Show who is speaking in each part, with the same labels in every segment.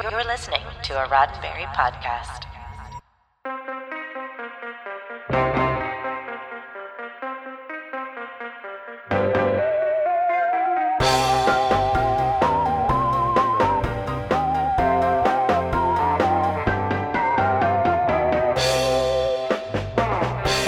Speaker 1: You're listening to a Roddenberry podcast.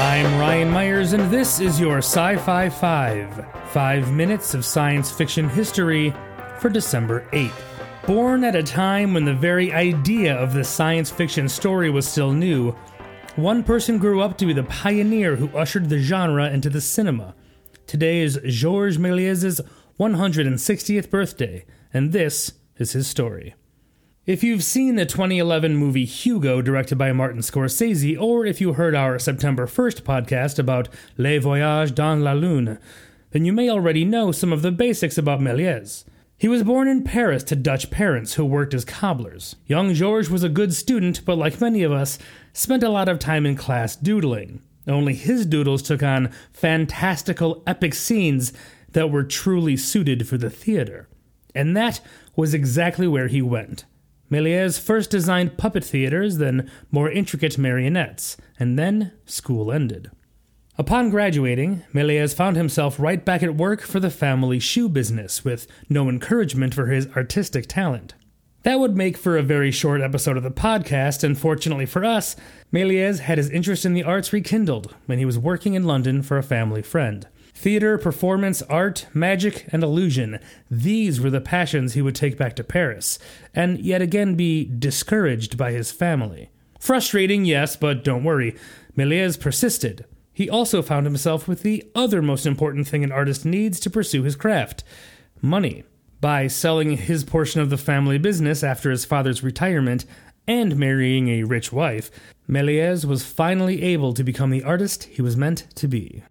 Speaker 2: I'm Ryan Myers, and this is your Sci Fi 5 five minutes of science fiction history for December 8th. Born at a time when the very idea of the science fiction story was still new, one person grew up to be the pioneer who ushered the genre into the cinema. Today is Georges Méliès' 160th birthday, and this is his story. If you've seen the 2011 movie Hugo, directed by Martin Scorsese, or if you heard our September 1st podcast about Les Voyages dans la Lune, then you may already know some of the basics about Méliès. He was born in Paris to Dutch parents who worked as cobblers. Young Georges was a good student, but like many of us, spent a lot of time in class doodling. Only his doodles took on fantastical, epic scenes that were truly suited for the theater. And that was exactly where he went. Méliès first designed puppet theaters, then more intricate marionettes, and then school ended. Upon graduating, Méliès found himself right back at work for the family shoe business, with no encouragement for his artistic talent. That would make for a very short episode of the podcast, and fortunately for us, Méliès had his interest in the arts rekindled when he was working in London for a family friend. Theater, performance, art, magic, and illusion. These were the passions he would take back to Paris, and yet again be discouraged by his family. Frustrating, yes, but don't worry. Méliès persisted. He also found himself with the other most important thing an artist needs to pursue his craft money. By selling his portion of the family business after his father's retirement and marrying a rich wife, Méliès was finally able to become the artist he was meant to be.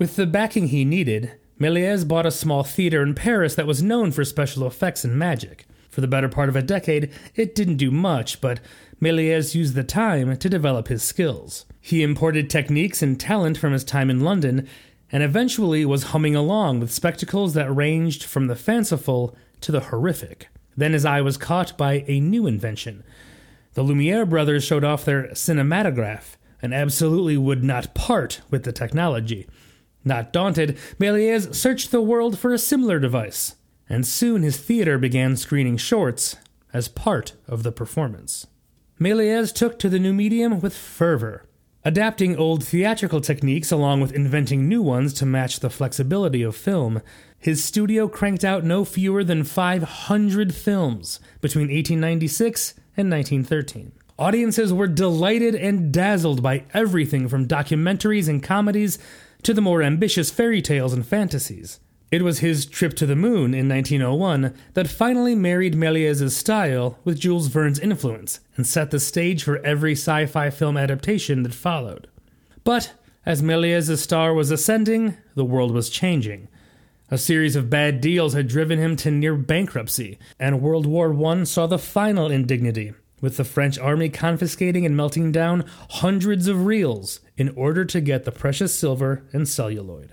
Speaker 2: With the backing he needed, Méliès bought a small theater in Paris that was known for special effects and magic. For the better part of a decade, it didn't do much, but Méliès used the time to develop his skills. He imported techniques and talent from his time in London, and eventually was humming along with spectacles that ranged from the fanciful to the horrific. Then his eye was caught by a new invention. The Lumiere brothers showed off their cinematograph and absolutely would not part with the technology. Not daunted, Méliès searched the world for a similar device, and soon his theater began screening shorts as part of the performance. Méliès took to the new medium with fervor, adapting old theatrical techniques along with inventing new ones to match the flexibility of film. His studio cranked out no fewer than 500 films between 1896 and 1913. Audiences were delighted and dazzled by everything from documentaries and comedies to the more ambitious fairy tales and fantasies. It was his trip to the moon in 1901 that finally married Méliès' style with Jules Verne's influence and set the stage for every sci fi film adaptation that followed. But as Méliès' star was ascending, the world was changing. A series of bad deals had driven him to near bankruptcy, and World War I saw the final indignity with the French army confiscating and melting down hundreds of reels in order to get the precious silver and celluloid.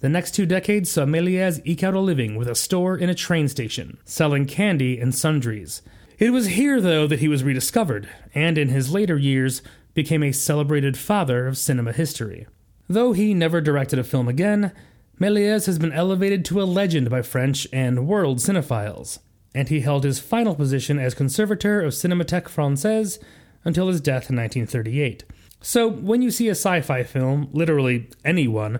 Speaker 2: The next two decades saw Méliès eke out a living with a store in a train station, selling candy and sundries. It was here, though, that he was rediscovered, and in his later years became a celebrated father of cinema history. Though he never directed a film again, Méliès has been elevated to a legend by French and world cinephiles and he held his final position as Conservateur of Cinémathèque Française until his death in 1938. So, when you see a sci fi film, literally anyone,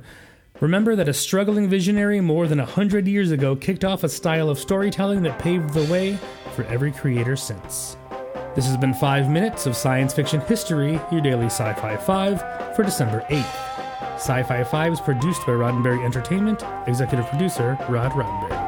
Speaker 2: remember that a struggling visionary more than a hundred years ago kicked off a style of storytelling that paved the way for every creator since. This has been 5 minutes of science fiction history, your daily Sci Fi 5 for December 8th. Sci Fi 5 is produced by Roddenberry Entertainment, executive producer Rod Roddenberry.